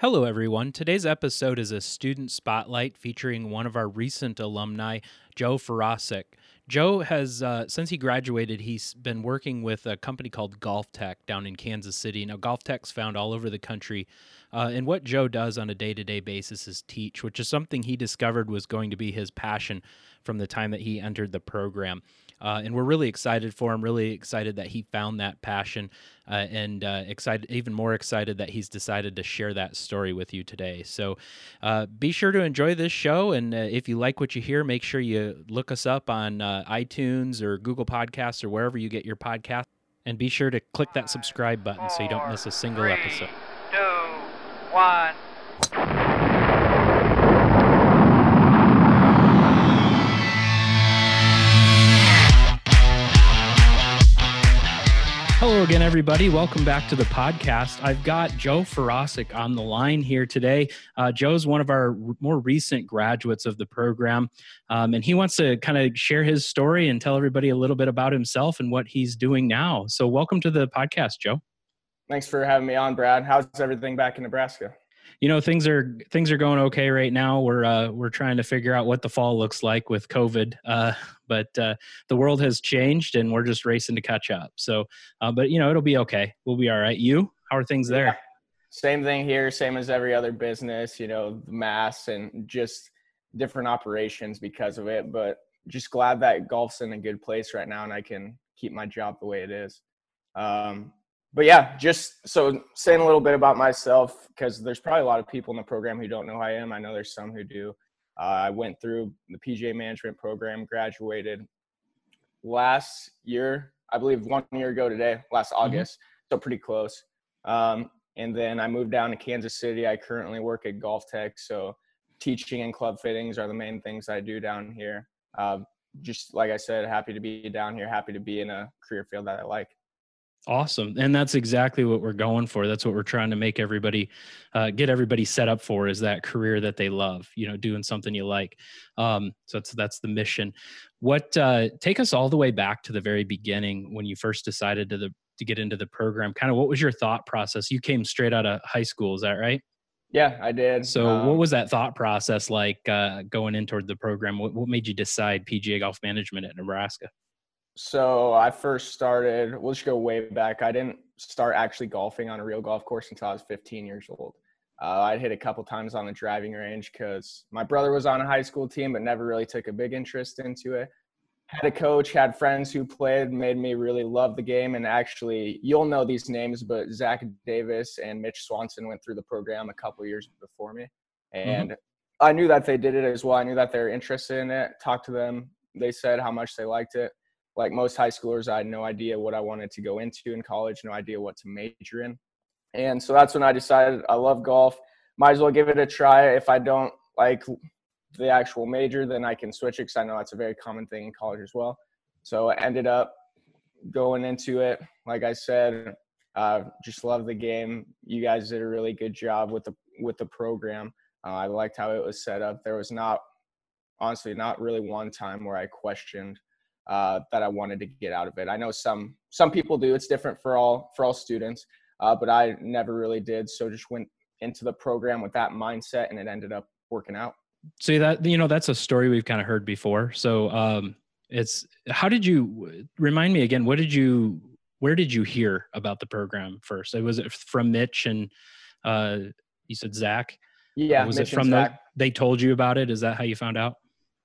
Hello, everyone. Today's episode is a student spotlight featuring one of our recent alumni, Joe Farasik. Joe has, uh, since he graduated, he's been working with a company called GolfTec down in Kansas City. Now, GolfTec's found all over the country. Uh, and what Joe does on a day to day basis is teach, which is something he discovered was going to be his passion from the time that he entered the program. Uh, and we're really excited for him. Really excited that he found that passion, uh, and uh, excited, even more excited that he's decided to share that story with you today. So, uh, be sure to enjoy this show, and uh, if you like what you hear, make sure you look us up on uh, iTunes or Google Podcasts or wherever you get your podcast, and be sure to click that subscribe button so you don't miss a single Three, episode. two, one. Hello again, everybody. Welcome back to the podcast. I've got Joe Farasik on the line here today. Uh, Joe's one of our r- more recent graduates of the program, um, and he wants to kind of share his story and tell everybody a little bit about himself and what he's doing now. So, welcome to the podcast, Joe. Thanks for having me on, Brad. How's everything back in Nebraska? You know things are things are going okay right now. We're uh, we're trying to figure out what the fall looks like with COVID, uh, but uh, the world has changed, and we're just racing to catch up. So, uh, but you know it'll be okay. We'll be all right. You, how are things there? Same thing here, same as every other business, you know, the mass and just different operations because of it. But just glad that golf's in a good place right now and I can keep my job the way it is. Um, but yeah, just so saying a little bit about myself, because there's probably a lot of people in the program who don't know who I am. I know there's some who do. Uh, I went through the PGA management program, graduated last year, I believe one year ago today, last August. So pretty close. Um, and then I moved down to Kansas City. I currently work at GolfTec. So teaching and club fittings are the main things I do down here. Uh, just like I said, happy to be down here, happy to be in a career field that I like. Awesome. And that's exactly what we're going for. That's what we're trying to make everybody, uh, get everybody set up for is that career that they love, you know, doing something you like. Um, so that's, that's the mission. What, uh, take us all the way back to the very beginning when you first decided to the, to get into the program, kind of what was your thought process? You came straight out of high school. Is that right? Yeah, I did. So Um, what was that thought process like, uh, going in toward the program? What, what made you decide PGA golf management at Nebraska? So I first started, we'll just go way back. I didn't start actually golfing on a real golf course until I was 15 years old. Uh, I'd hit a couple times on the driving range because my brother was on a high school team, but never really took a big interest into it. Had a coach, had friends who played, made me really love the game. And actually, you'll know these names, but Zach Davis and Mitch Swanson went through the program a couple years before me. And I knew that they did it as well. I knew that they were interested in it. Talked to them. They said how much they liked it like most high schoolers, I had no idea what I wanted to go into in college, no idea what to major in. And so that's when I decided I love golf. Might as well give it a try. If I don't like the actual major, then I can switch it because I know that's a very common thing in college as well. So I ended up going into it. Like I said, uh, just love the game. You guys did a really good job with the with the program. Uh, I liked how it was set up. There was not, honestly, not really one time where I questioned uh, that I wanted to get out of it. I know some some people do. It's different for all for all students, uh, but I never really did. So just went into the program with that mindset, and it ended up working out. See that you know that's a story we've kind of heard before. So um, it's how did you remind me again? What did you where did you hear about the program first? It was it from Mitch and uh, you said Zach. Yeah, was Mitch it from the, they told you about it? Is that how you found out?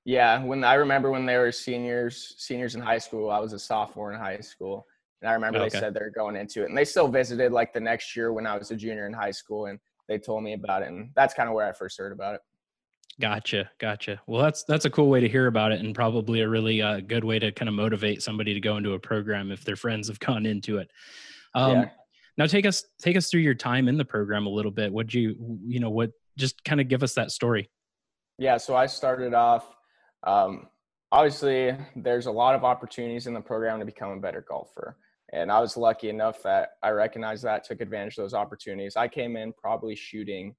Yeah, when I remember when they were seniors, seniors in high school, I was a sophomore in high school, and I remember Okay. they said they were going into it, and they still visited like the next year when I was a junior in high school, and they told me about it, and that's kind of where I first heard about it. Gotcha, gotcha. Well, that's that's a cool way to hear about it, and probably a really uh, good way to kind of motivate somebody to go into a program if their friends have gone into it. Um, Yeah. Now, take us take us through your time in the program a little bit. What you you know what just kind of give us that story. Yeah, so I started off. Um, obviously, there's a lot of opportunities in the program to become a better golfer, and I was lucky enough that I recognized that, took advantage of those opportunities. I came in probably shooting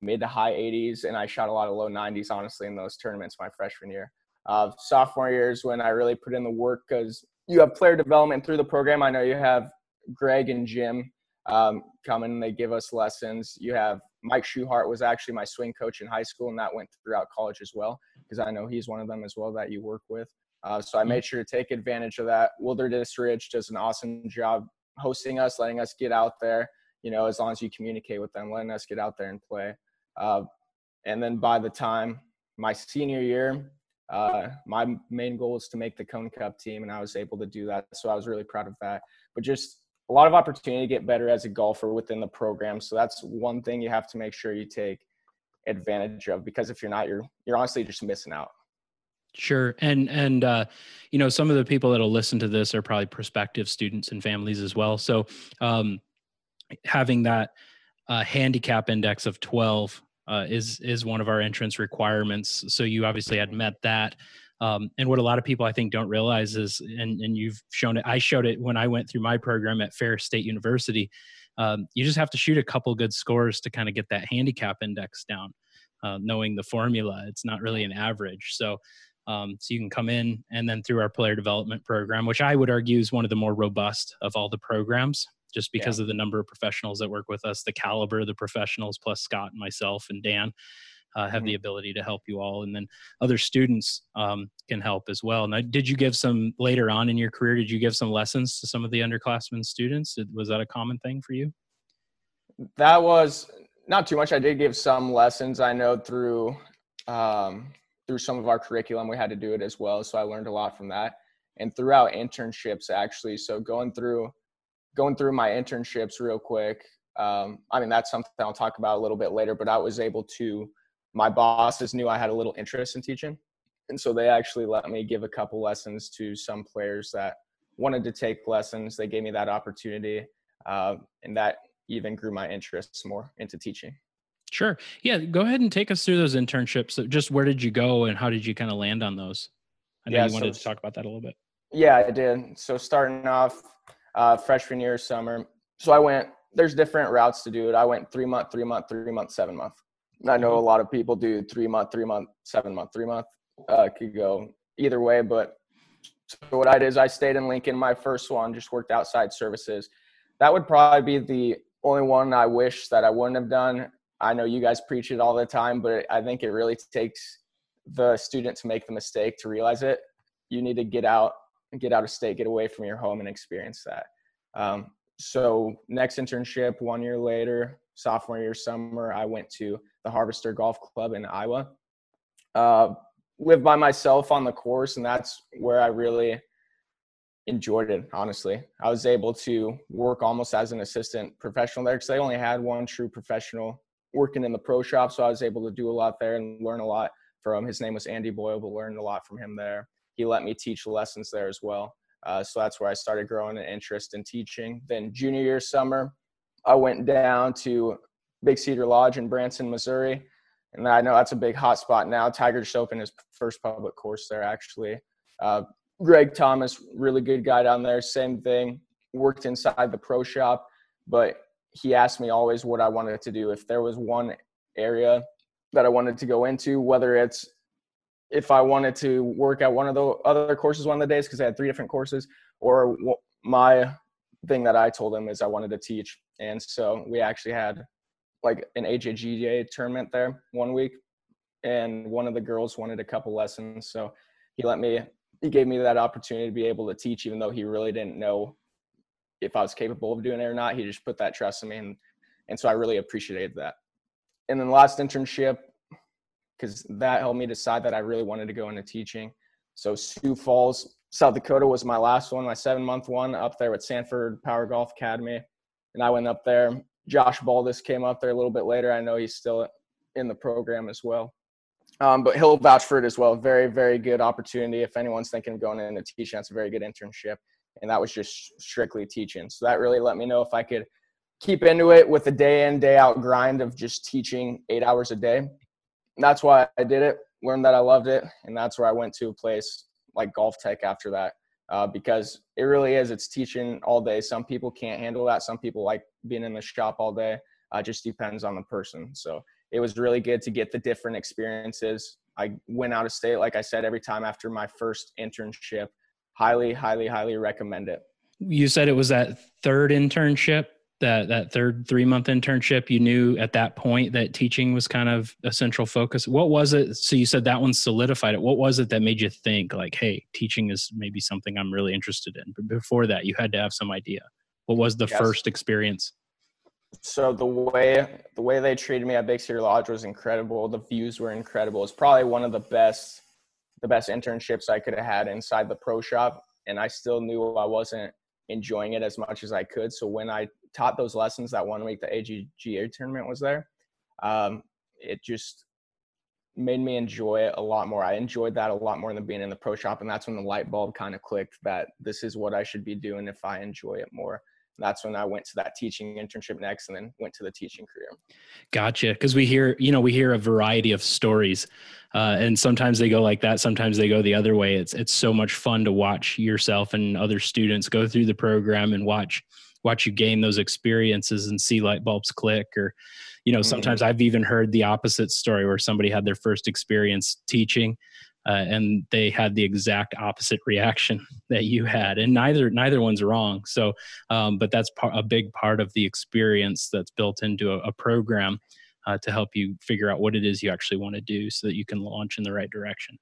mid to high 80s, and I shot a lot of low 90s, honestly, in those tournaments my freshman year. Uh, sophomore year is when I really put in the work because you have player development through the program. I know you have Greg and Jim um, they give us lessons. You have Mike Schuhart was actually my swing coach in high school, and that went throughout college as well, because I know he's one of them as well that you work with. Uh, so I mm-hmm. made sure to take advantage of that. Wilderness Ridge does an awesome job hosting us, letting us get out there. You know, as long as you communicate with them, letting us get out there and play. Uh, and then by the time my senior year, uh, my main goal was to make the Cone Cup team, and I was able to do that. So I was really proud of that. But just a lot of opportunity to get better as a golfer within the program. So that's one thing you have to make sure you take advantage of because if you're not, you're you're honestly just missing out. Sure. And and uh, you know, some of the people that'll listen to this are probably prospective students and families as well. So um, having that uh, handicap index of 12 uh, is is one of our entrance requirements. So you obviously had met that. Um, and what a lot of people I think don't realize is, and, and you've shown it, I showed it when I went through my program at Ferris State University. Um, you just have to shoot a couple good scores to kind of get that handicap index down. Uh, knowing the formula, it's not really an average. So, um, so you can come in and then through our player development program, which I would argue is one of the more robust of all the programs, just because yeah. of the number of professionals that work with us, the caliber of the professionals, plus Scott and myself and Dan uh, have mm-hmm. the ability to help you all and then other students um, can help as well. Now did you give some later on in your career did you give some lessons to some of the underclassmen students? Was that a common thing for you? That was not too much. I did give some lessons i know through um, through some of our curriculum. We had to do it as well so i learned a lot from that. And throughout internships actually so going through going through my internships real quick um, i mean that's something i'll talk about a little bit later but i was able to my bosses knew I had a little interest in teaching. And so they actually let me give a couple lessons to some players that wanted to take lessons. They gave me that opportunity. Uh, and that even grew my interests more into teaching. Sure. Yeah. Go ahead and take us through those internships. Just where did you go and how did you kind of land on those? I know yeah, you wanted so, to talk about that a little bit. Yeah, I did. So starting off uh, freshman year, summer. So I went, there's different routes to do it. I went three month, three month, three month, seven month. I know a mm-hmm. lot of people do three month, three month, seven month, three month. Uh, could go either way, but so what I did is I stayed in Lincoln. My first one just worked outside services. That would probably be the only one I wish that I wouldn't have done. I know you guys preach it all the time, but I think it really takes the student to make the mistake to realize it. You need to get out, get out of state, get away from your home, and experience that. Um, so next internship, one year later, sophomore year summer, I went to the Harvester Golf Club in Iowa. Uh, lived by myself on the course, and that's where I really enjoyed it. Honestly, I was able to work almost as an assistant professional there because they only had one true professional working in the pro shop, so I was able to do a lot there and learn a lot from. His name was Andy Boyle, but learned a lot from him there. He let me teach lessons there as well. Uh, so that's where I started growing an interest in teaching. Then junior year summer, I went down to Big Cedar Lodge in Branson, Missouri. And I know that's a big hot spot now. Tiger just opened his first public course there, actually. Uh, Greg Thomas, really good guy down there. Same thing. Worked inside the pro shop, but he asked me always what I wanted to do. If there was one area that I wanted to go into, whether it's if I wanted to work at one of the other courses one of the days, because I had three different courses, or my thing that I told him is I wanted to teach. And so we actually had like an AJGA tournament there one week, and one of the girls wanted a couple lessons, so he let me. He gave me that opportunity to be able to teach, even though he really didn't know if I was capable of doing it or not. He just put that trust in me, and and so I really appreciated that. And then the last internship, because that helped me decide that I really wanted to go into teaching. So Sioux Falls, South Dakota was my last one, my seven month one up there with Sanford Power Golf Academy. And I went up there Josh Baldus came up there a little bit later. I know he's still in the program as well. Um, but he'll vouch for it as well. Very, very good opportunity. If anyone's thinking of going into teaching, that's a very good internship. And that was just strictly teaching. So that really let me know if I could keep into it with the day in, day out grind of just teaching eight hours a day. And that's why I did it, learned that I loved it. And that's where I went to a place like GolfTec after that uh, because it really is. It's teaching all day. Some people can't handle that. Some people like being in the shop all day. Uh, just depends on the person. So it was really good to get the different experiences. I went out of state, like I said, every time after my first internship. Highly, highly, highly recommend it. You said it was that third internship that that third three month internship you knew at that point that teaching was kind of a central focus. What was it? So you said that one solidified it. What was it that made you think like hey teaching is maybe something i'm really interested in. But before that you had to have some idea. What was the yes. first experience? So the way the way they treated me at big cedar lodge was incredible. The views were incredible. It's probably one of the best the best internships i could have had inside the pro shop and i still knew i wasn't enjoying it as much as i could so when i taught those lessons that one week the AJGA tournament was there. Um, it just made me enjoy it a lot more. I enjoyed that a lot more than being in the pro shop. And that's when the light bulb kind of clicked that this is what I should be doing if I enjoy it more. That's when I went to that teaching internship next and then went to the teaching career. Gotcha. Cause we hear, you know, we hear a variety of stories uh, and sometimes they go like that. Sometimes they go the other way. It's, it's so much fun to watch yourself and other students go through the program and watch watch you gain those experiences and see light bulbs click or you know mm-hmm. sometimes i've even heard the opposite story where somebody had their first experience teaching uh, and they had the exact opposite reaction that you had and neither neither one's wrong so um, but that's par- a big part of the experience that's built into a, a program uh, to help you figure out what it is you actually want to do so that you can launch in the right direction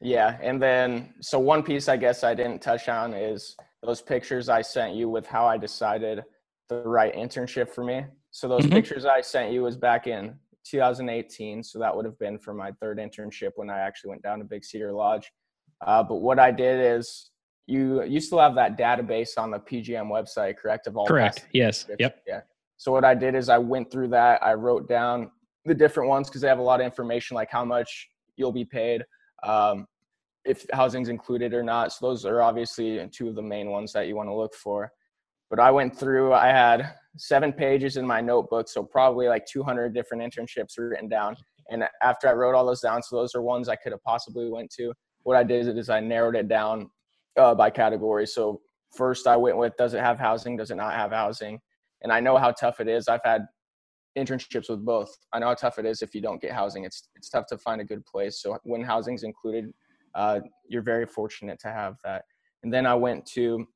yeah and then so one piece i guess i didn't touch on is those pictures I sent you with how I decided the right internship for me. So those mm-hmm. pictures I sent you was back in 2018. So that would have been for my third internship when I actually went down to Big Cedar Lodge. Uh, but what I did is you you still have that database on the PGM website, correct? Of all correct. Yes. Yep. Yeah. So what I did is I went through that. I wrote down the different ones because they have a lot of information, like how much you'll be paid, um, if housing's included or not. So those are obviously two of the main ones that you want to look for. But I went through, I had seven pages in my notebook, so probably like 200 different internships written down. And after I wrote all those down, so those are ones I could have possibly went to. What I did is I narrowed it down uh, by category. So first I went with, does it have housing? Does it not have housing? And I know how tough it is. I've had internships with both. I know how tough it is if you don't get housing. It's it's tough to find a good place. So when housing's included, uh, you're very fortunate to have that. And then I went to,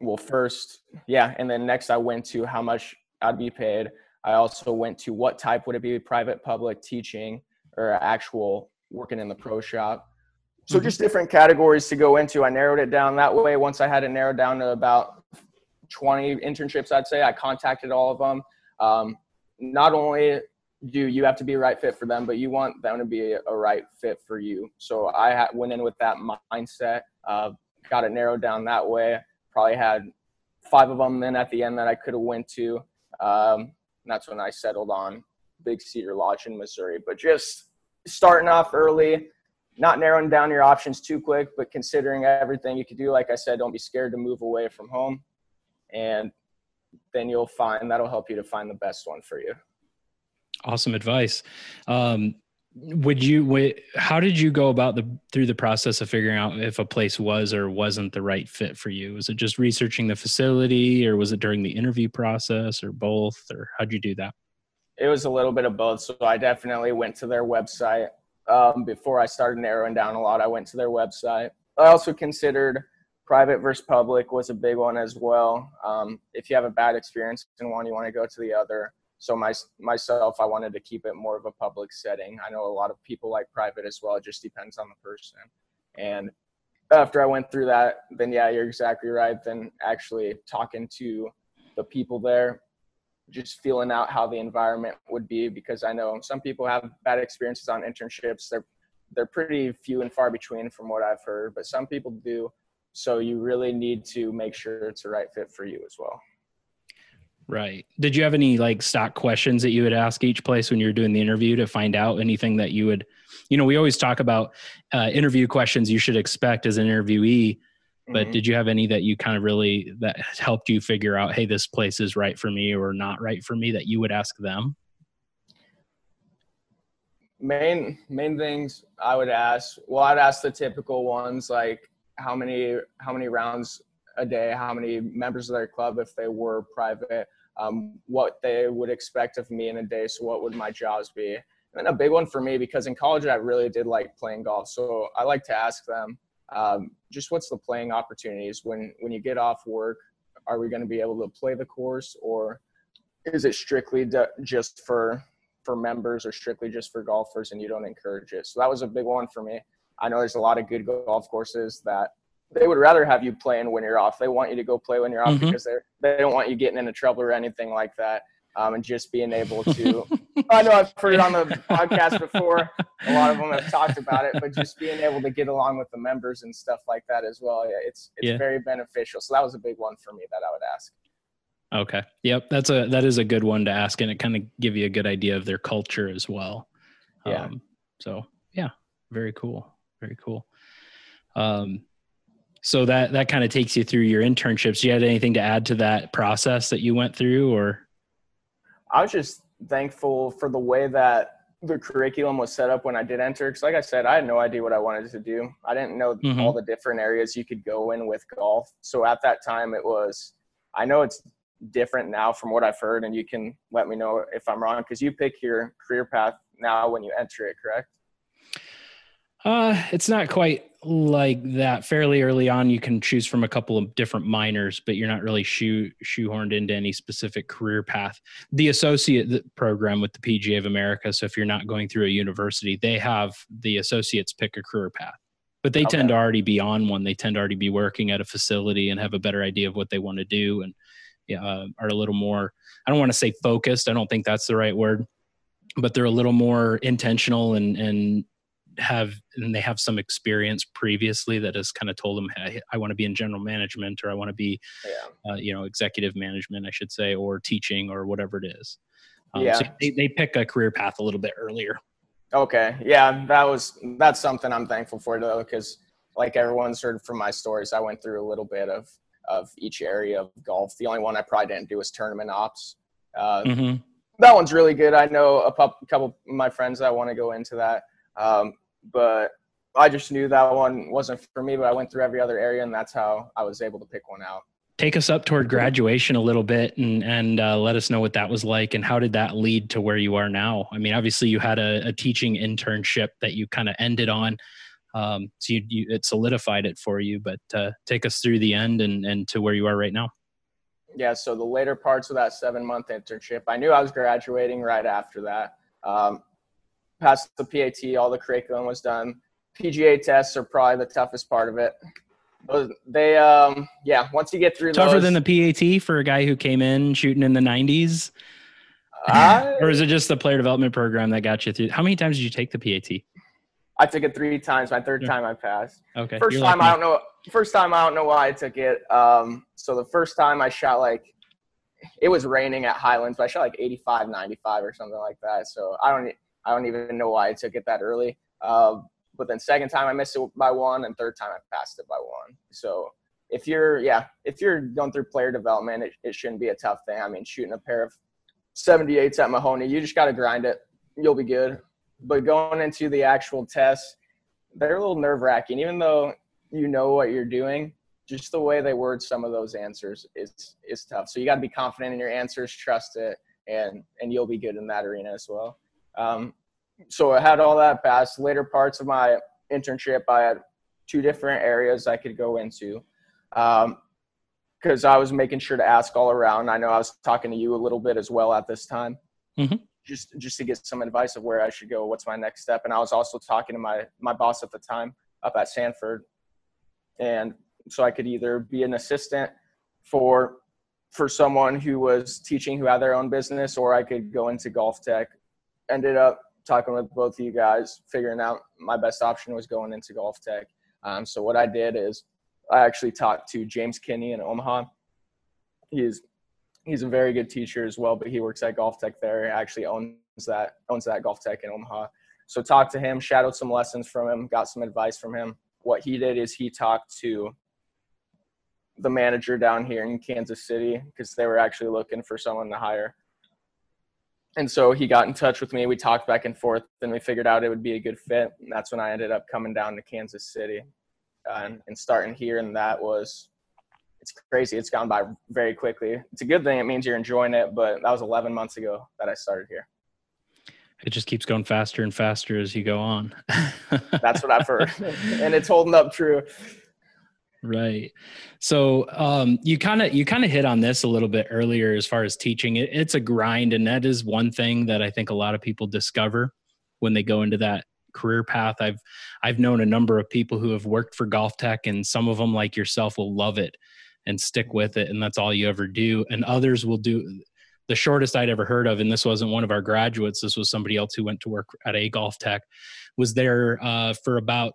well, first, yeah, and then next I went to how much I'd be paid. I also went to what type would it be, private, public, teaching, or actual working in the pro shop. So mm-hmm. just different categories to go into. I narrowed it down that way. Once I had it narrowed down to about 20 internships, I'd say I contacted all of them. Um, not only do you have to be a right fit for them, but you want them to be a right fit for you. So I went in with that mindset, uh, got it narrowed down that way. Probably had five of them then at the end that I could have went to. Um, that's when I settled on Big Cedar Lodge in Missouri. But just starting off early, not narrowing down your options too quick, but considering everything you could do. Like I said, don't be scared to move away from home, and then you'll find that'll help you to find the best one for you. Awesome advice. Um, would you how did you go about the through the process of figuring out if a place was or wasn't the right fit for you? Was it just researching the facility or was it during the interview process or both or how'd you do that? It was a little bit of both so i definitely went to their website. Um, before i started narrowing down a lot i went to their website. I also considered private versus public was a big one as well. Um, if you have a bad experience in one you want to go to the other so my myself i wanted to keep it more of a public setting. I know a lot of people like private as well. It just depends on the person. And after i went through that then yeah you're exactly right. Then actually talking to the people there just feeling out how the environment would be because i know some people have bad experiences on internships. They're they're pretty few and far between from what i've heard but some people do. So you really need to make sure it's the right fit for you as well Right. Did you have any like stock questions that you would ask each place when you were doing the interview to find out anything that you would, you know, we always talk about uh, interview questions you should expect as an interviewee, but mm-hmm. did you have any that you kind of really that helped you figure out, hey, this place is right for me or not right for me that you would ask them? Main main things I would ask. Well, I'd ask the typical ones like how many how many rounds a day, how many members of their club if they were private um, what they would expect of me in a day. So what would my jobs be? And a big one for me because in college I really did like playing golf. So I like to ask them um, just what's the playing opportunities when when you get off work. are we going to be able to play the course or is it strictly just for for members or strictly just for golfers and you don't encourage it so that was a big one for me i know there's a lot of good golf courses that they would rather have you playing when you're off they want you to go play when you're off mm-hmm. because they're they don't want you getting into trouble or anything like that um, and just being able to i know i've heard it on the podcast before a lot of them have talked about it but just being able to get along with the members and stuff like that as well yeah, it's it's yeah. very beneficial so that was a big one for me that i would ask Okay. Yep. That's a that is a good one to ask, and it kind of give you a good idea of their culture as well. Yeah. Um, so yeah, very cool. Very cool. Um, so that that kind of takes you through your internships. You had anything to add to that process that you went through, or? I was just thankful for the way that the curriculum was set up when I did enter. Because, like I said, I had no idea what I wanted to do. I didn't know mm-hmm. all the different areas you could go in with golf. So at that time, it was. I know it's different now from what I've heard, and you can let me know if I'm wrong because you pick your career path now when you enter it, correct? Uh, it's not quite like that. Fairly early on, you can choose from a couple of different minors, but you're not really shoe shoehorned into any specific career path. The associate program with the PGA of America. So if you're not going through a university, they have the associates pick a career path, but they okay. tend to already be on one. They tend to already be working at a facility and have a better idea of what they want to do and uh, are a little more i don't want to say focused i don't think that's the right word but they're a little more intentional and and have and they have some experience previously that has kind of told them hey, i want to be in general management or i want to be yeah. uh, you know executive management i should say or teaching or whatever it is um, yeah. so they, they pick a career path a little bit earlier okay yeah that was that's something i'm thankful for though because like everyone's heard from my stories i went through a little bit of of each area of golf. The only one I probably didn't do was tournament ops. Uh, mm-hmm. That one's really good. I know a, couple of my friends that want to go into that, um, but I just knew that one wasn't for me. But I went through every other area, and that's how I was able to pick one out. Take us up toward graduation a little bit, and and uh, let us know what that was like, and how did that lead to where you are now? I mean, obviously you had a, a teaching internship that you kind of ended on. Um, so you, you, it solidified it for you, but uh, take us through the end and, and to where you are right now. Yeah, so the later parts of that seven month internship, I knew I was graduating right after that. Um, passed the PAT, all the curriculum was done. PGA tests are probably the toughest part of it. They, um, yeah, once you get through tougher those, than the PAT for a guy who came in shooting in the 90s. Uh, or is it just the player development program that got you through? How many times did you take the PAT? I took it three times. My third time I passed. Okay. First time I don't know. First time I don't know why I took it. Um, so the first time I shot like it was raining at Highlands, but I shot like 85, 95 or something like that. So I don't I don't even know why I took it that early. Uh, but then second time I missed it by one, and third time I passed it by one. So if you're yeah if you're going through player development, it, it shouldn't be a tough thing. I mean, shooting a pair of 78s at Mahoney, you just got to grind it. You'll be good but going into the actual tests, they're a little nerve wracking. Even though you know what you're doing, just the way they word some of those answers is is tough. So you got to be confident in your answers, trust it, and and you'll be good in that arena as well. Um, so I had all that passed. Later parts of my internship, I had two different areas I could go into because um, I was making sure to ask all around. I know I was talking to you a little bit as well at this time. Mm-hmm just just to get some advice of where I should go, what's my next step. And I was also talking to my my boss at the time up at Sanford, and so I could either be an assistant for for someone who was teaching who had their own business, or I could go into GolfTec. Ended up talking with both of you guys, figuring out my best option was going into GolfTec. Um, so what I did is I actually talked to James Kinney in Omaha. He's he's a very good teacher as well, but he works at GolfTec there. He actually owns that owns that GolfTec in Omaha. So talked to him, shadowed some lessons from him, got some advice from him. What he did is he talked to the manager down here in Kansas City because they were actually looking for someone to hire. And so he got in touch with me. We talked back and forth, and we figured out it would be a good fit. And that's when I ended up coming down to Kansas City uh, and, and starting here. And that was it's crazy. It's gone by very quickly. It's a good thing. It means you're enjoying it. But that was 11 months ago that I started here. It just keeps going faster and faster as you go on. That's what I've heard, and it's holding up true. Right. So um, you kind of you kind of hit on this a little bit earlier as far as teaching. It, it's a grind, and that is one thing that I think a lot of people discover when they go into that career path. I've I've known a number of people who have worked for GolfTec, and some of them, like yourself, will love it and stick with it, and that's all you ever do. And others will do the shortest I'd ever heard of, and this wasn't one of our graduates. This was somebody else who went to work at a GolfTec, Was there uh, for about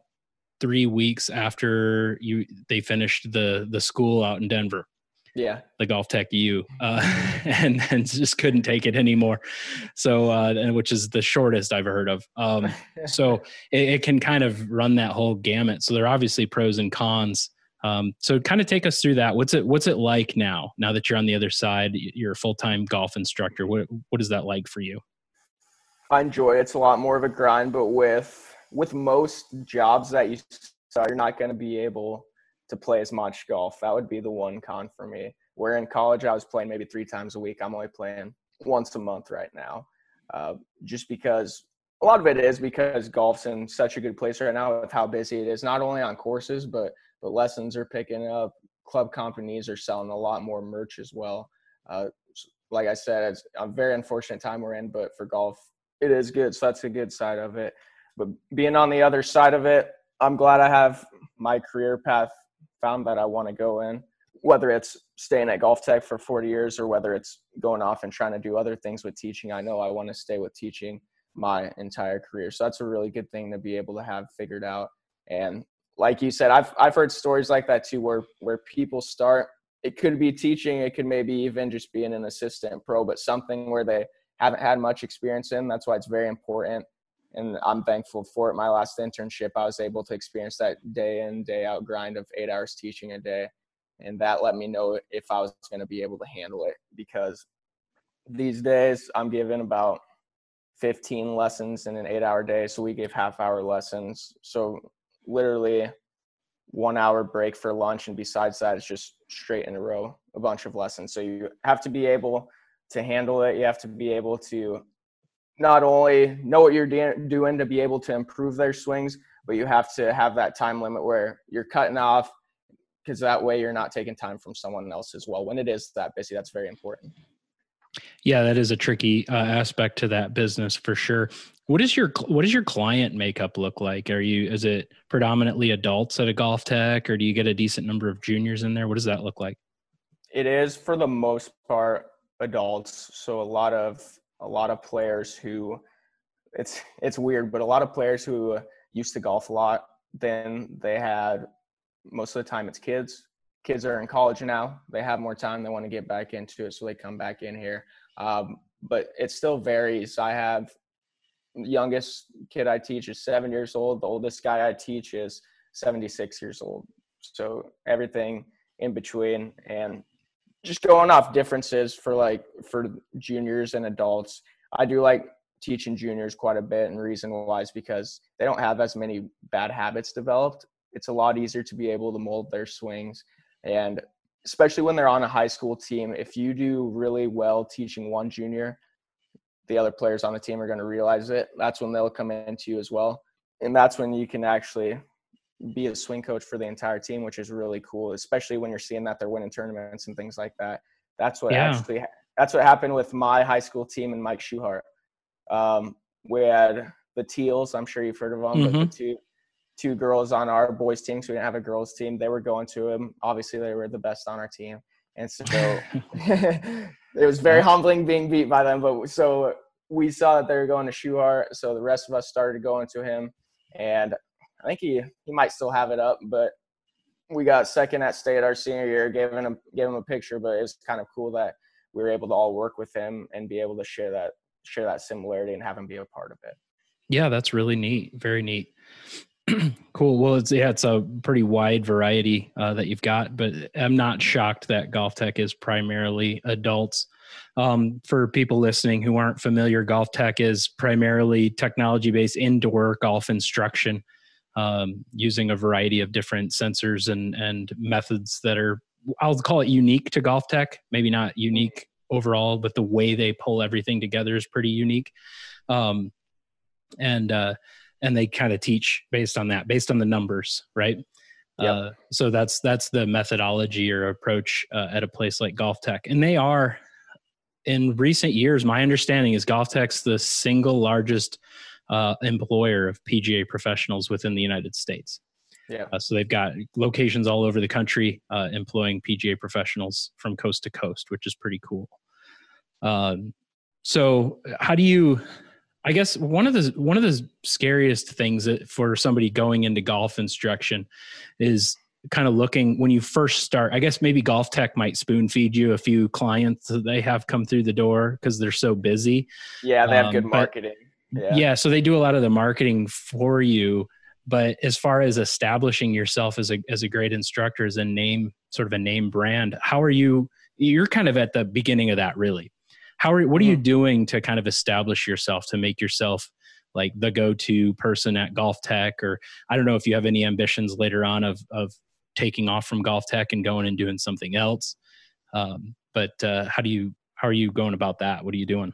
three weeks after you they finished the the school out in Denver. Yeah, the GolfTec U, uh, and and just couldn't take it anymore. So, uh, which is the shortest I've heard of. Um, so it, it, can kind of run that whole gamut. So there are obviously pros and cons. Um, so kind of take us through that. What's it What's it like now? Now that you're on the other side, you're a full time golf instructor. What What is that like for you? I enjoy it. It's a lot more of a grind, but with with most jobs that you start, you're not going to be able to play as much golf. That would be the one con for me. Where in college, I was playing maybe three times a week. I'm only playing once a month right now, uh, just because a lot of it is because golf's in such a good place right now with how busy it is. Not only on courses, but but lessons are picking up. Club companies are selling a lot more merch as well. Uh, like I said, it's a very unfortunate time we're in, but for golf, it is good. So that's a good side of it. But being on the other side of it, I'm glad I have my career path found that I want to go in. Whether it's staying at GolfTec for 40 years or whether it's going off and trying to do other things with teaching, I know I want to stay with teaching my entire career. So that's a really good thing to be able to have figured out. And like you said, I've I've heard stories like that too, where where people start. It could be teaching, it could maybe even just being an assistant pro, but something where they haven't had much experience in. That's why it's very important and I'm thankful for it. My last internship, I was able to experience that day in, day out grind of eight hours teaching a day. And that let me know if I was going to be able to handle it because these days I'm given about 15 lessons in an eight hour day. So we give half hour lessons. So literally one hour break for lunch. And besides that, it's just straight in a row, a bunch of lessons. So you have to be able to handle it. You have to be able to not only know what you're doing to be able to improve their swings, but you have to have that time limit where you're cutting off because that way you're not taking time from someone else as well. When it is that busy, that's very important. Yeah, that is a tricky uh, aspect to that business for sure. What is your what does your client makeup look like? Are you is it predominantly adults at a GolfTec or do you get a decent number of juniors in there? What does that look like? It is for the most part adults. So a lot of a lot of players who it's it's weird, but a lot of players who used to golf a lot, then they had most of the time it's kids. Kids are in college now; they have more time. They want to get back into it, so they come back in here. Um, but it still varies. I have youngest kid I teach is seven years old. The oldest guy I teach is 76 years old. So everything in between. And just going off differences for like for juniors and adults i do like teaching juniors quite a bit and reason why is because they don't have as many bad habits developed. It's a lot easier to be able to mold their swings and especially when they're on a high school team if you do really well teaching one junior the other players on the team are going to realize it. That's when they'll come into you as well and that's when you can actually be a swing coach for the entire team, which is really cool, especially when you're seeing that they're winning tournaments and things like that. That's what yeah. actually that's what happened with my high school team and Mike Schuhart. Um, we had the Teals. I'm sure you've heard of them, mm-hmm. but the mm-hmm. two two girls on our boys team. So we didn't have a girls team. They were going to him. Obviously, they were the best on our team, and so it was very humbling being beat by them. But so we saw that they were going to Schuhart, so the rest of us started going to him, and I think he he might still have it up, but we got second at state our senior year. Gave him gave him a picture, but it was kind of cool that we were able to all work with him and be able to share that share that similarity and have him be a part of it. Yeah, that's really neat. Very neat. cool. Well, it's yeah, it's a pretty wide variety uh, that you've got, but I'm not shocked that GolfTec is primarily adults. Um, for people listening who aren't familiar, GolfTec is primarily technology based indoor golf instruction um, using a variety of different sensors and and methods that are I'll call it unique to GolfTec, Maybe not unique overall, but the way they pull everything together is pretty unique. Um, and uh, and they kind of teach based on that, based on the numbers, right? Yep. Uh, so that's that's the methodology or approach uh, at a place like GolfTec, and they are in recent years. My understanding is GolfTec's the single largest uh, employer of PGA professionals within the United States. Yeah. Uh, so they've got locations all over the country uh, employing PGA professionals from coast to coast, which is pretty cool. Um, so how do you? I guess one of the one of the scariest things that for somebody going into golf instruction is kind of looking when you first start. I guess maybe GolfTec might spoon feed you a few clients that they have come through the door because they're so busy. Yeah, they have um, good marketing. Yeah. yeah, so they do a lot of the marketing for you but as far as establishing yourself as a as a great instructor as a name sort of a name brand how are you you're kind of at the beginning of that really how are what are you mm-hmm. doing to kind of establish yourself to make yourself like the go-to person at GolfTec or i don't know if you have any ambitions later on of of taking off from GolfTec and going and doing something else um, but uh, how do you how are you going about that what are you doing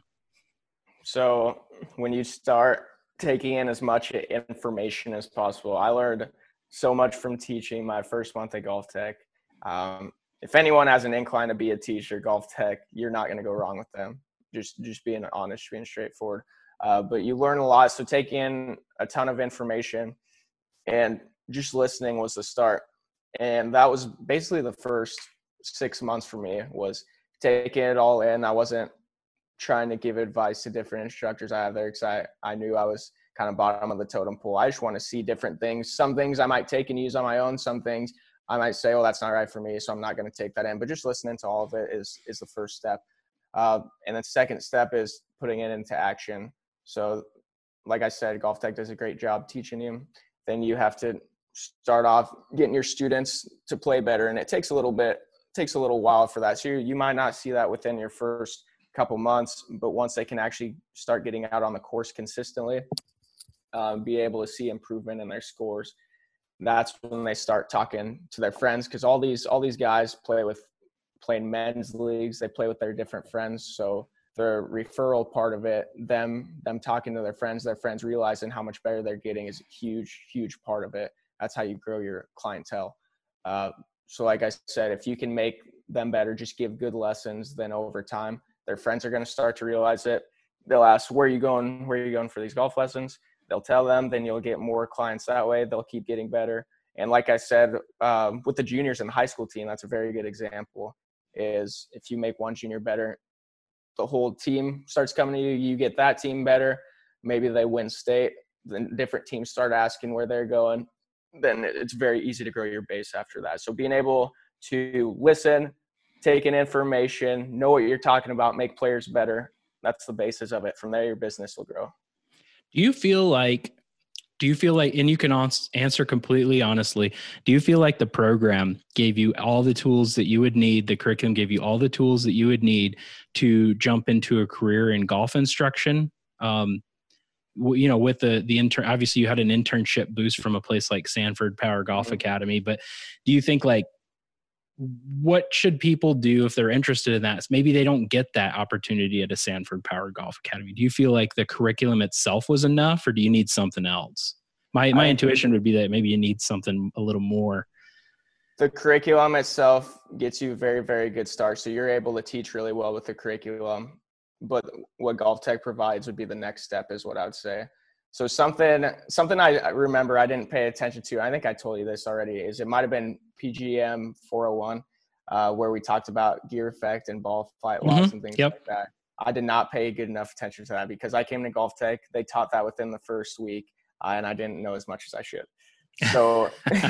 so when you start taking in as much information as possible. I learned so much from teaching my first month at GolfTec. Um, if anyone has an incline to be a teacher, GolfTec, you're not going to go wrong with them. Just just being honest, being straightforward. Uh, but you learn a lot. So take in a ton of information and just listening was the start. And that was basically the first six months for me was taking it all in. I wasn't trying to give advice to different instructors I have there because I, I knew I was kind of bottom of the totem pole. I just want to see different things. Some things I might take and use on my own. Some things I might say, oh, that's not right for me, so I'm not going to take that in. But just listening to all of it is is the first step. Uh, and the second step is putting it into action. So, like I said, GolfTec does a great job teaching you. Then you have to start off getting your students to play better, and it takes a little bit takes a little while for that. So you, you might not see that within your first couple months, but once they can actually start getting out on the course consistently, um, be able to see improvement in their scores, that's when they start talking to their friends because all these all these guys play with playing men's leagues. They play with their different friends, so the referral part of it, them them talking to their friends, their friends realizing how much better they're getting is a huge huge part of it. That's how you grow your clientele. Uh, so, like I said, if you can make them better, just give good lessons, then over time their friends are going to start to realize it. They'll ask, "Where are you going? Where are you going for these golf lessons?" They'll tell them. Then you'll get more clients that way. They'll keep getting better. And like I said, um, with the juniors and the high school team, that's a very good example. Is if you make one junior better, the whole team starts coming to you. You get that team better. Maybe they win state. Then different teams start asking where they're going. Then it's very easy to grow your base after that. So being able to listen, take in information, know what you're talking about, make players better. That's the basis of it. From there, your business will grow. Do you feel like, do you feel like, and you can answer completely honestly, do you feel like the program gave you all the tools that you would need, the curriculum gave you all the tools that you would need to jump into a career in golf instruction? Um, you know with the the intern obviously you had an internship boost from a place like sanford power golf mm-hmm. academy but do you think like what should people do if they're interested in that? Maybe they don't get that opportunity at a Sanford Power Golf Academy. Do you feel like the curriculum itself was enough, or do you need something else? My my I, intuition would be that maybe you need something a little more. The curriculum itself gets you very very good start, so you're able to teach really well with the curriculum. But what GolfTec provides would be the next step, is what I would say. So something something I remember I didn't pay attention to. I think I told you this already. Is it might have been PGM 401 uh, where we talked about gear effect and ball flight laws mm-hmm. and things yep. like that. I did not pay good enough attention to that because I came to GolfTec. They taught that within the first week, uh, and I didn't know as much as I should. So,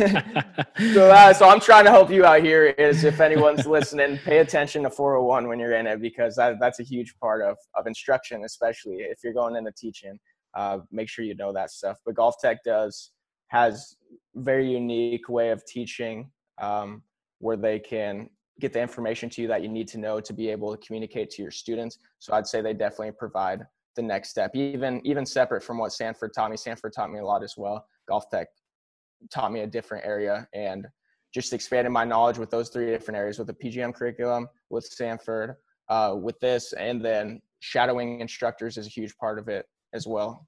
so, uh, so I'm trying to help you out here. Is if anyone's listening, pay attention to 401 when you're in it because that, that's a huge part of of instruction, especially if you're going into teaching uh, make sure you know that stuff. But GolfTec does has very unique way of teaching um, where they can get the information to you that you need to know to be able to communicate to your students. So I'd say they definitely provide the next step, even even separate from what Sanford taught me. Sanford taught me a lot as well. GolfTec taught me a different area and just expanded my knowledge with those three different areas with the PGM curriculum, with Sanford, uh, with this, and then shadowing instructors is a huge part of it as well.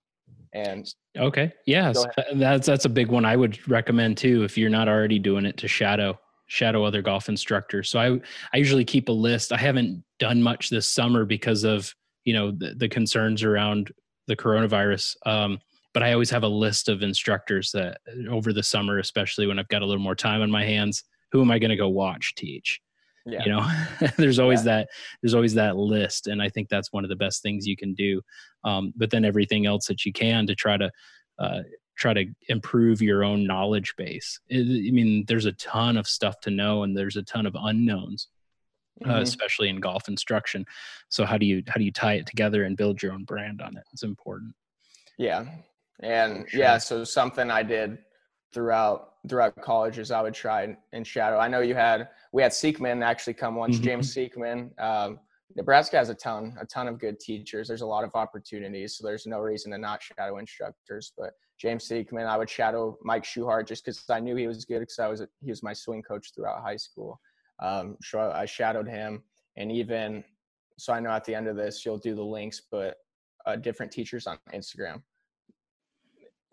And Okay. Yes. That's that's a big one I would recommend too if you're not already doing it to shadow shadow other golf instructors. So I I usually keep a list. I haven't done much this summer because of, you know, the, the concerns around the coronavirus. Um, but I always have a list of instructors that over the summer, especially when I've got a little more time on my hands, who am I going to go watch teach? Yeah, you know there's always Yeah. that there's always that list and i think that's one of the best things you can do um, but then everything else that you can to try to uh, try to improve your own knowledge base i I mean there's a ton of stuff to know and there's a ton of unknowns uh, Mhm. especially in golf instruction so how do you how do you tie it together and build your own brand on it it's important Yeah. And Sure. yeah, so something I did throughout throughout colleges I would try and shadow. I know you had we had Sieckmann actually come once, Mhm. James Sieckmann. Um, Nebraska has a ton, a ton of good teachers. There's a lot of opportunities, so there's no reason to not shadow instructors. But James Sieckmann, I would shadow Mike Schuhart just because I knew he was good because I was he was my swing coach throughout high school. Um, so I shadowed him, and even so, I know at the end of this you'll do the links, but uh, different teachers on Instagram.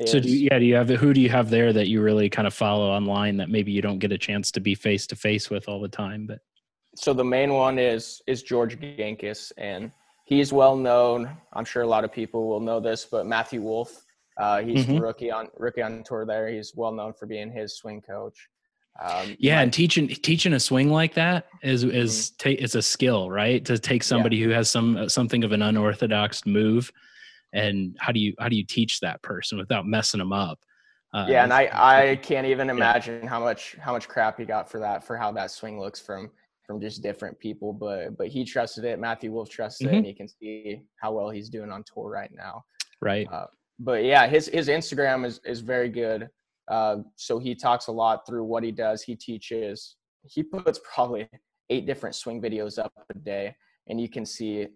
So do you, yeah do you have who do you have there that you really kind of follow online that maybe you don't get a chance to be face to face with all the time but so the main one is is George Gankas, and he's well known. I'm sure a lot of people will know this, but Matthew Wolff, uh, he's the Mhm. rookie on rookie on tour there. He's well known for being his swing coach. Um, Yeah, and teaching teaching a swing like that is is ta- it's a skill, right? To take somebody who has some something of an unorthodox move, and how do you how do you teach that person without messing them up? Uh, yeah, and I I can't even imagine how much how much crap he got for that for how that swing looks from from just different people. But but he trusted it. Matthew Wolff trusted it, Mhm. and you can see how well he's doing on tour right now. right. Uh, but yeah, his his Instagram is is very good. Uh, so he talks a lot through what he does. He teaches. He puts probably eight different swing videos up a day, and you can see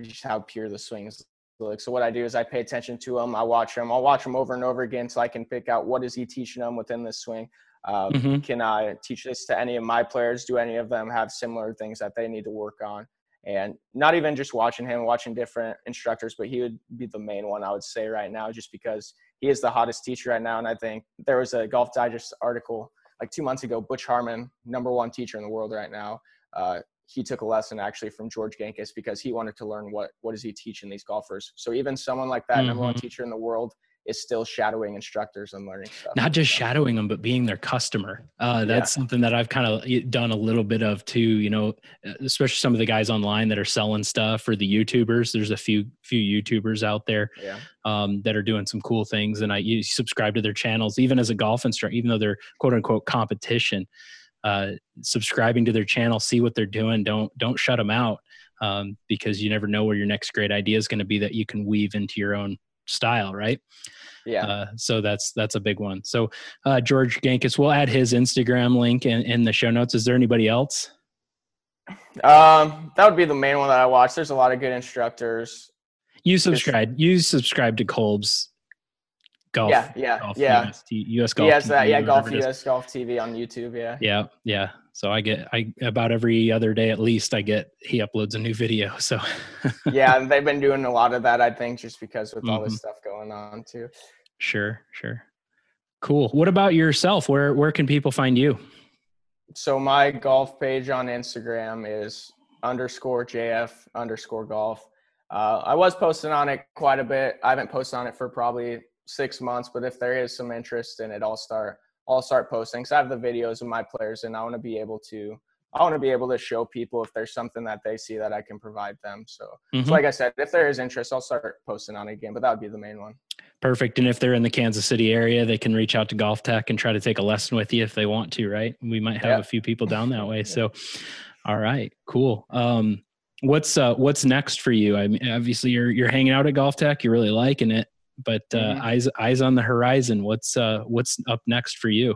just how pure the swings look. So what I do is I pay attention to them. I watch them. I'll watch them over and over again so I can pick out what is he teaching them within this swing. Uh, Mhm. Can I teach this to any of my players? Do any of them have similar things that they need to work on? And not even just watching him, watching different instructors, but he would be the main one I would say right now, just because he is the hottest teacher right now. And I think there was a Golf Digest article like two months ago. Butch Harmon, number one teacher in the world right now, uh, he took a lesson actually from George Gankas because he wanted to learn what what is he teaching these golfers. So even someone like that, number one Mhm. teacher in the world, is still shadowing instructors and learning stuff. Not just shadowing them, but being their customer. Uh, that's something that I've kind of done a little bit of too. You know, especially some of the guys online that are selling stuff or the YouTubers. There's a few few YouTubers out there Yeah. um, that are doing some cool things, and I you subscribe to their channels, even as a golf instructor, even though they're quote unquote competition. Uh, subscribing to their channel, see what they're doing. Don't don't shut them out um, because you never know where your next great idea is going to be that you can weave into your own style, right? Yeah. Uh, so that's that's a big one. So uh, George Gankas, we'll add his Instagram link in, in the show notes. Is there anybody else? Um, that would be the main one that I watch. There's a lot of good instructors. You subscribe. You subscribe to Kolb's golf. yeah, yeah, golf yeah. US, US golf. He has that. Yeah, golf whatever it is. US Golf TV on YouTube. Yeah. Yeah, yeah. So I get I about every other day at least I get he uploads a new video. So yeah, they've been doing a lot of that. I think just because with all Mhm. this stuff going on too. sure, sure. Cool. What about yourself? Where where can people find you? So my golf page on Instagram is underscore JF underscore golf. Uh, I was posting on it quite a bit. I haven't posted on it for probably six months, but if there is some interest in it, I'll start. I'll start posting. Cause I have the videos of my players, and I want to be able to. I want to be able to show people if there's something that they see that I can provide them. So, Mhm. so like I said, if there is interest, I'll start posting on it again. But that would be the main one. Perfect. And if they're in the Kansas City area, they can reach out to GolfTec and try to take a lesson with you if they want to, right? We might have Yeah. a few people down that way. So, all right, cool. Um, what's uh, what's next for you? I mean, obviously you're you're hanging out at GolfTec, you're really liking it, but uh, Mhm. eyes eyes on the horizon. What's uh, what's up next for you?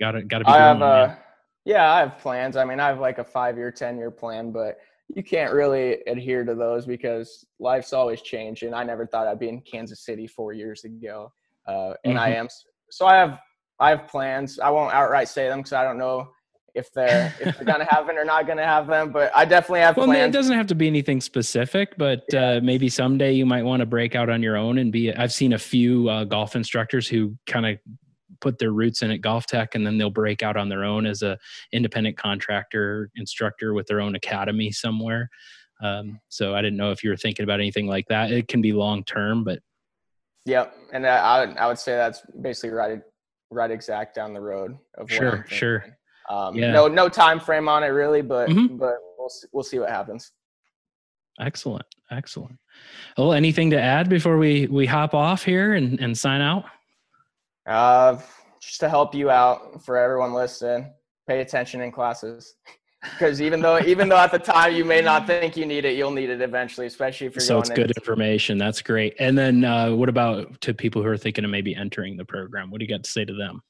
Got to got to be. I have going, uh yeah, I have plans. I mean, I have like a five year, ten year plan, but you can't really adhere to those because life's always changing. I never thought I'd be in Kansas City four years ago, uh, and I Mhm. am. So I have I have plans. I won't outright say them because I don't know if they're if they're gonna have them or not gonna have them. But I definitely have Well, plans. it doesn't have to be anything specific, but uh, maybe someday you might want to break out on your own and be. I've seen a few uh, golf instructors who kind of put their roots in at GolfTec, and then they'll break out on their own as a independent contractor instructor with their own academy somewhere. Um, so I didn't know if you were thinking about anything like that. It can be long term, but Yep, and I, I would I would say that's basically right right exact down the road of Sure, sure. Um, Yeah. No no time frame on it really, but Mhm. but we'll see, we'll see what happens. excellent, excellent. Well, anything to add before we we hop off here and and sign out? Uh, just to help you out for everyone listening, pay attention in classes. Because even though even though at the time you may not think you need it, you'll need it eventually, especially if you're so it's good into- information that's great and then uh, what about to people who are thinking of maybe entering the program what do you got to say to them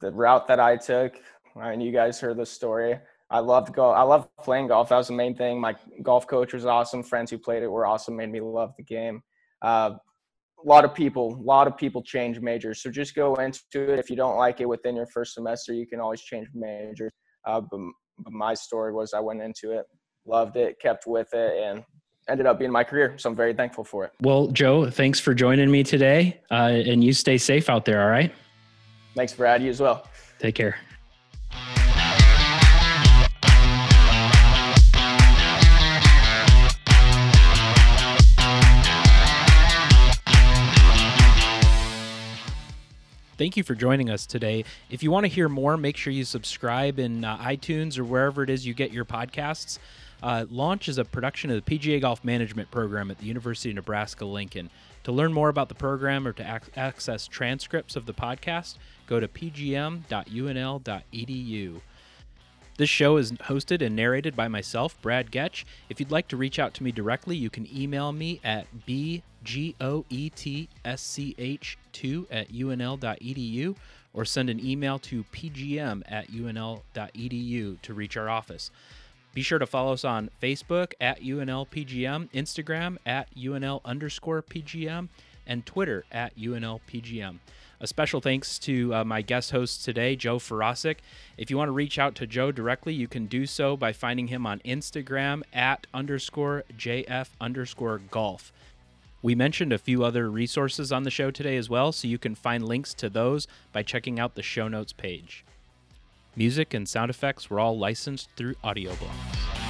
the route that I took. Mean, you guys heard the story. I loved go. I loved playing golf. That was the main thing. My golf coach was awesome. Friends who played it were awesome. Made me love the game. Uh, a lot of people, a lot of people change majors. So just go into it. If you don't like it within your first semester, you can always change majors. Uh, but, but my story was I went into it, loved it, kept with it, and ended up being my career. So I'm very thankful for it. well joe thanks for joining me today uh, and you stay safe out there all right Thanks, Brad. You as well. take care Thank you for joining us today. If you want to hear more, make sure you subscribe in uh, iTunes or wherever it is you get your podcasts. Uh, Launch is a production of the PGA Golf Management Program at the University of Nebraska Lincoln. To learn more about the program or to ac- access transcripts of the podcast, go to pgm.unl.edu. This show is hosted and narrated by myself, Brad Goetsch. If you'd like to reach out to me directly, you can email me at bgoetsch2 at unl.edu or send an email to pgm at unl.edu to reach our office. Be sure to follow us on Facebook at UNLPGM, Instagram at UNL underscore PGM, and Twitter at UNLPGM. A special thanks to uh, my guest host today, Joe Farasic. If you want to reach out to Joe directly, you can do so by finding him on Instagram at underscore JF underscore golf. We mentioned a few other resources on the show today as well, so you can find links to those by checking out the show notes page. Music and sound effects were all licensed through AudioBlocks.